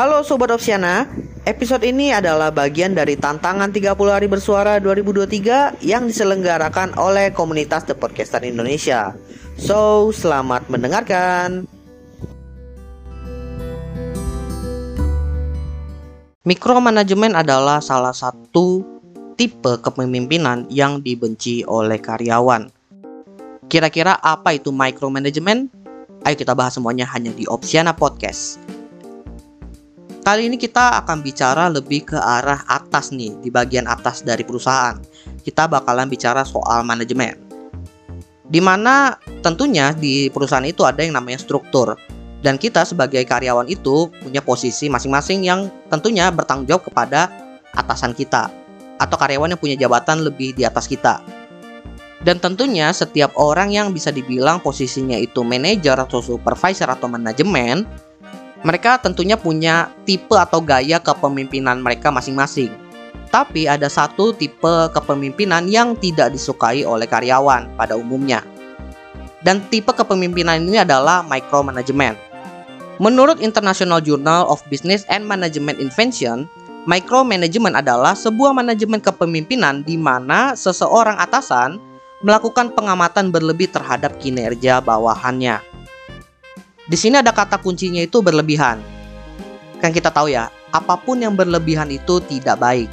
Halo Sobat Opsiana, episode ini adalah bagian dari tantangan 30 hari bersuara 2023 yang diselenggarakan oleh komunitas The Podcaster Indonesia. So, selamat mendengarkan. Mikromanajemen adalah salah satu tipe kepemimpinan yang dibenci oleh karyawan. Kira-kira apa itu micromanagement? Ayo kita bahas semuanya hanya di Opsiana Podcast. Kali ini kita akan bicara lebih ke arah atas nih, di bagian atas dari perusahaan. Kita bakalan bicara soal manajemen. Di mana tentunya di perusahaan itu ada yang namanya struktur dan kita sebagai karyawan itu punya posisi masing-masing yang tentunya bertanggung jawab kepada atasan kita atau karyawan yang punya jabatan lebih di atas kita. Dan tentunya setiap orang yang bisa dibilang posisinya itu manajer atau supervisor atau manajemen, mereka tentunya punya tipe atau gaya kepemimpinan mereka masing-masing. Tapi ada satu tipe kepemimpinan yang tidak disukai oleh karyawan pada umumnya. Dan tipe kepemimpinan ini adalah micromanagement. Menurut International Journal of Business and Management Invention, micromanagement adalah sebuah manajemen kepemimpinan di mana seseorang atasan melakukan pengamatan berlebih terhadap kinerja bawahannya. Di sini ada kata kuncinya itu berlebihan. Kan kita tahu ya, apa pun yang berlebihan itu tidak baik.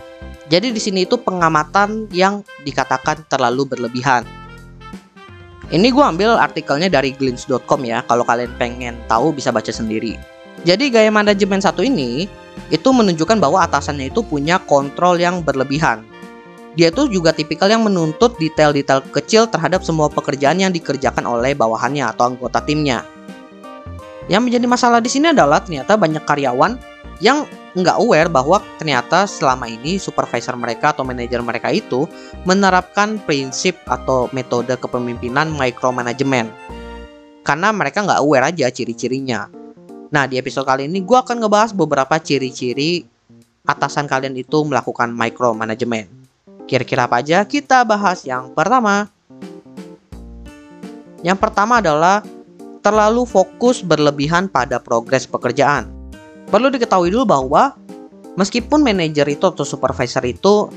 Jadi di sini itu pengamatan yang dikatakan terlalu berlebihan. Ini gue ambil artikelnya dari glints.com ya. Kalau kalian pengen tahu bisa baca sendiri. Jadi gaya manajemen satu ini itu menunjukkan bahwa atasannya itu punya kontrol yang berlebihan. Dia itu juga tipikal yang menuntut detail-detail kecil terhadap semua pekerjaan yang dikerjakan oleh bawahannya atau anggota timnya. Yang menjadi masalah di sini adalah ternyata banyak karyawan yang nggak aware bahwa ternyata selama ini supervisor mereka atau manajer mereka itu menerapkan prinsip atau metode kepemimpinan micromanagement. Karena mereka nggak aware aja ciri-cirinya. Nah di episode kali ini gue akan ngebahas beberapa ciri-ciri atasan kalian itu melakukan micromanagement. Kira-kira apa aja? Kita bahas yang pertama. Yang pertama adalah terlalu fokus berlebihan pada progres pekerjaan. Perlu diketahui dulu bahwa meskipun manajer itu atau supervisor itu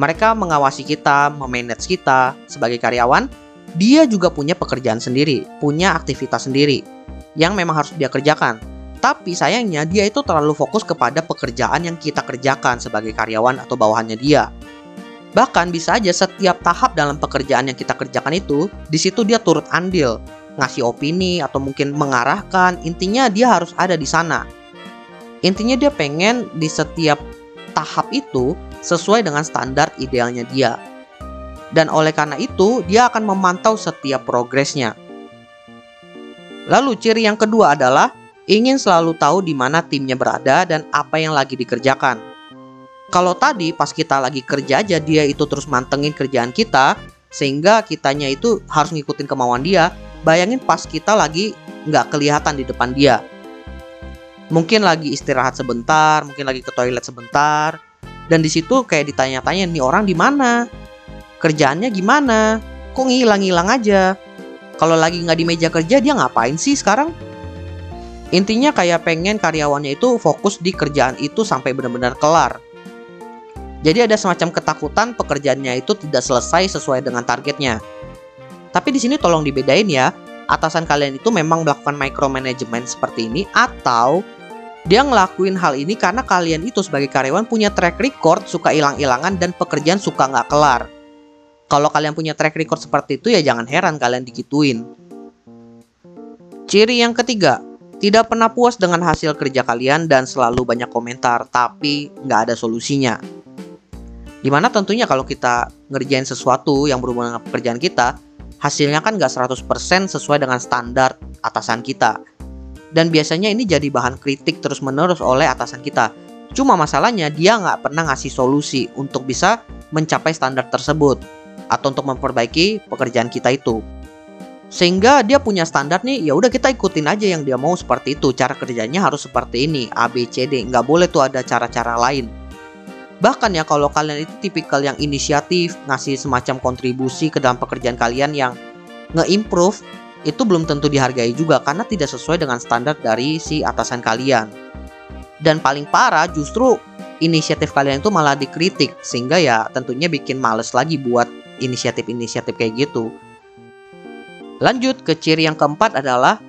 mereka mengawasi kita, memanage kita sebagai karyawan, dia juga punya pekerjaan sendiri, punya aktivitas sendiri yang memang harus dia kerjakan. Tapi sayangnya dia itu terlalu fokus kepada pekerjaan yang kita kerjakan sebagai karyawan atau bawahannya dia. Bahkan bisa aja setiap tahap dalam pekerjaan yang kita kerjakan itu, di situ dia turut andil, ngasih opini atau mungkin mengarahkan, intinya dia harus ada di sana Intinya dia pengen di setiap tahap itu sesuai dengan standar idealnya dia. Dan oleh karena itu, dia akan memantau setiap progresnya. Lalu ciri yang kedua adalah ingin selalu tahu di mana timnya berada dan apa yang lagi dikerjakan. Kalau tadi pas kita lagi kerja aja dia itu terus mantengin kerjaan kita sehingga kitanya itu harus ngikutin kemauan dia. Bayangin pas kita lagi nggak kelihatan di depan dia mungkin lagi istirahat sebentar, mungkin lagi ke toilet sebentar, dan di situ kayak ditanya-tanya nih orang di mana, kerjaannya gimana, kok ngilang-ngilang aja. Kalau lagi nggak di meja kerja dia ngapain sih sekarang? Intinya kayak pengen karyawannya itu fokus di kerjaan itu sampai benar-benar kelar. Jadi ada semacam ketakutan pekerjaannya itu tidak selesai sesuai dengan targetnya. Tapi di sini tolong dibedain ya, atasan kalian itu memang melakukan micromanagement seperti ini atau dia ngelakuin hal ini karena kalian itu sebagai karyawan punya track record suka hilang-hilangan dan pekerjaan suka nggak kelar. Kalau kalian punya track record seperti itu ya jangan heran kalian digituin. Ciri yang ketiga, tidak pernah puas dengan hasil kerja kalian dan selalu banyak komentar tapi nggak ada solusinya. Di mana tentunya kalau kita ngerjain sesuatu yang berhubungan dengan pekerjaan kita, hasilnya kan nggak 100% sesuai dengan standar atasan kita dan biasanya ini jadi bahan kritik terus-menerus oleh atasan kita. Cuma masalahnya dia nggak pernah ngasih solusi untuk bisa mencapai standar tersebut atau untuk memperbaiki pekerjaan kita itu. Sehingga dia punya standar nih, ya udah kita ikutin aja yang dia mau seperti itu. Cara kerjanya harus seperti ini, A, B, C, D. Nggak boleh tuh ada cara-cara lain. Bahkan ya kalau kalian itu tipikal yang inisiatif, ngasih semacam kontribusi ke dalam pekerjaan kalian yang nge-improve itu belum tentu dihargai juga karena tidak sesuai dengan standar dari si atasan kalian. Dan paling parah justru inisiatif kalian itu malah dikritik sehingga ya tentunya bikin males lagi buat inisiatif-inisiatif kayak gitu. Lanjut ke ciri yang keempat adalah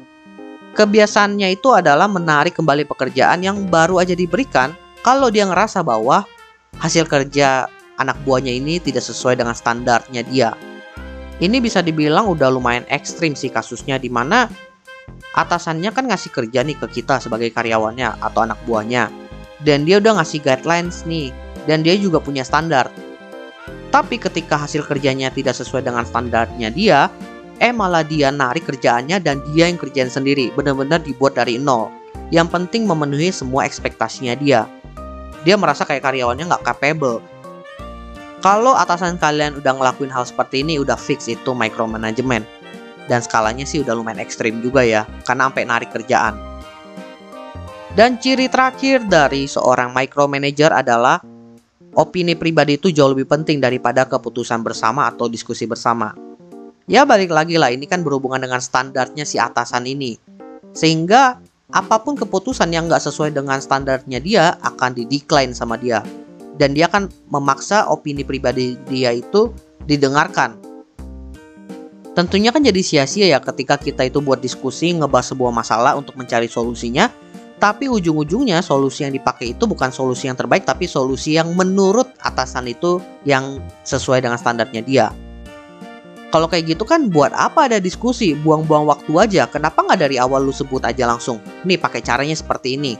kebiasaannya itu adalah menarik kembali pekerjaan yang baru aja diberikan kalau dia ngerasa bahwa hasil kerja anak buahnya ini tidak sesuai dengan standarnya dia. Ini bisa dibilang udah lumayan ekstrim sih kasusnya di mana atasannya kan ngasih kerja nih ke kita sebagai karyawannya atau anak buahnya. Dan dia udah ngasih guidelines nih dan dia juga punya standar. Tapi ketika hasil kerjanya tidak sesuai dengan standarnya dia, eh malah dia narik kerjaannya dan dia yang kerjaan sendiri benar-benar dibuat dari nol yang penting memenuhi semua ekspektasinya dia dia merasa kayak karyawannya nggak capable. Kalau atasan kalian udah ngelakuin hal seperti ini udah fix itu micromanagement. Dan skalanya sih udah lumayan ekstrim juga ya karena sampai narik kerjaan. Dan ciri terakhir dari seorang micromanager adalah opini pribadi itu jauh lebih penting daripada keputusan bersama atau diskusi bersama. Ya balik lagi lah ini kan berhubungan dengan standarnya si atasan ini. Sehingga apa pun keputusan yang nggak sesuai dengan standarnya dia akan didecline sama dia. Dan dia akan memaksa opini pribadi dia itu didengarkan. Tentunya kan jadi sia-sia ya ketika kita itu buat diskusi ngebahas sebuah masalah untuk mencari solusinya tapi ujung-ujungnya solusi yang dipakai itu bukan solusi yang terbaik tapi solusi yang menurut atasan itu yang sesuai dengan standarnya dia. Kalau kayak gitu kan buat apa ada diskusi, buang-buang waktu aja. Kenapa nggak dari awal lu sebut aja langsung? Nih pakai caranya seperti ini.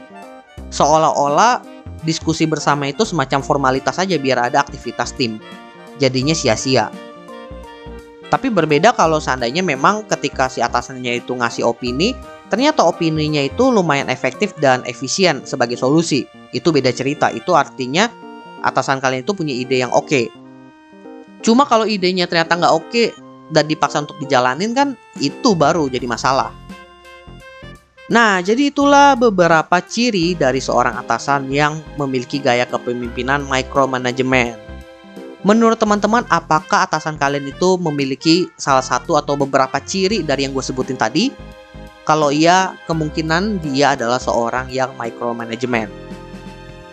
Seolah-olah diskusi bersama itu semacam formalitas aja biar ada aktivitas tim. Jadinya sia-sia. Tapi berbeda kalau seandainya memang ketika si atasannya itu ngasih opini, ternyata opininya itu lumayan efektif dan efisien sebagai solusi. Itu beda cerita. Itu artinya atasan kalian itu punya ide yang oke. Okay. Cuma kalau idenya ternyata nggak oke dan dipaksa untuk dijalanin kan itu baru jadi masalah. Nah, jadi itulah beberapa ciri dari seorang atasan yang memiliki gaya kepemimpinan micromanagement. Menurut teman-teman, apakah atasan kalian itu memiliki salah satu atau beberapa ciri dari yang gue sebutin tadi? Kalau iya, kemungkinan dia adalah seorang yang micromanagement.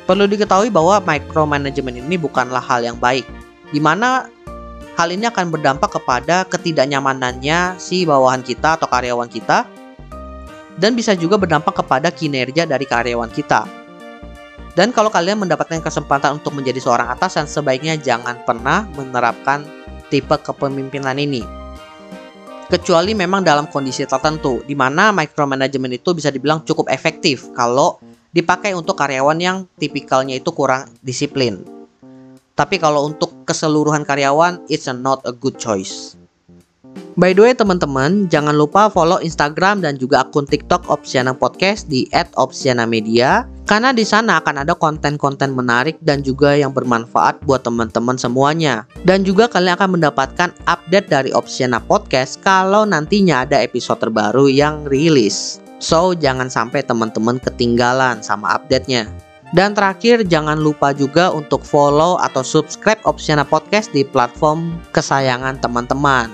Perlu diketahui bahwa micromanagement ini bukanlah hal yang baik, di mana Hal ini akan berdampak kepada ketidaknyamanannya si bawahan kita atau karyawan kita dan bisa juga berdampak kepada kinerja dari karyawan kita. Dan kalau kalian mendapatkan kesempatan untuk menjadi seorang atasan, sebaiknya jangan pernah menerapkan tipe kepemimpinan ini. Kecuali memang dalam kondisi tertentu, di mana micromanagement itu bisa dibilang cukup efektif kalau dipakai untuk karyawan yang tipikalnya itu kurang disiplin. Tapi kalau untuk keseluruhan karyawan, it's a not a good choice. By the way teman-teman, jangan lupa follow Instagram dan juga akun TikTok Opsiana Podcast di @opsiana_media karena di sana akan ada konten-konten menarik dan juga yang bermanfaat buat teman-teman semuanya. Dan juga kalian akan mendapatkan update dari Opsiana Podcast kalau nantinya ada episode terbaru yang rilis. So, jangan sampai teman-teman ketinggalan sama update-nya. Dan terakhir jangan lupa juga untuk follow atau subscribe Opsiana Podcast di platform kesayangan teman-teman.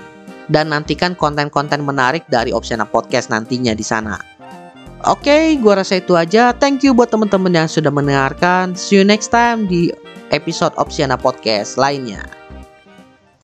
Dan nantikan konten-konten menarik dari Opsiana Podcast nantinya di sana. Oke, okay, gua rasa itu aja. Thank you buat teman-teman yang sudah mendengarkan. See you next time di episode Opsiana Podcast lainnya.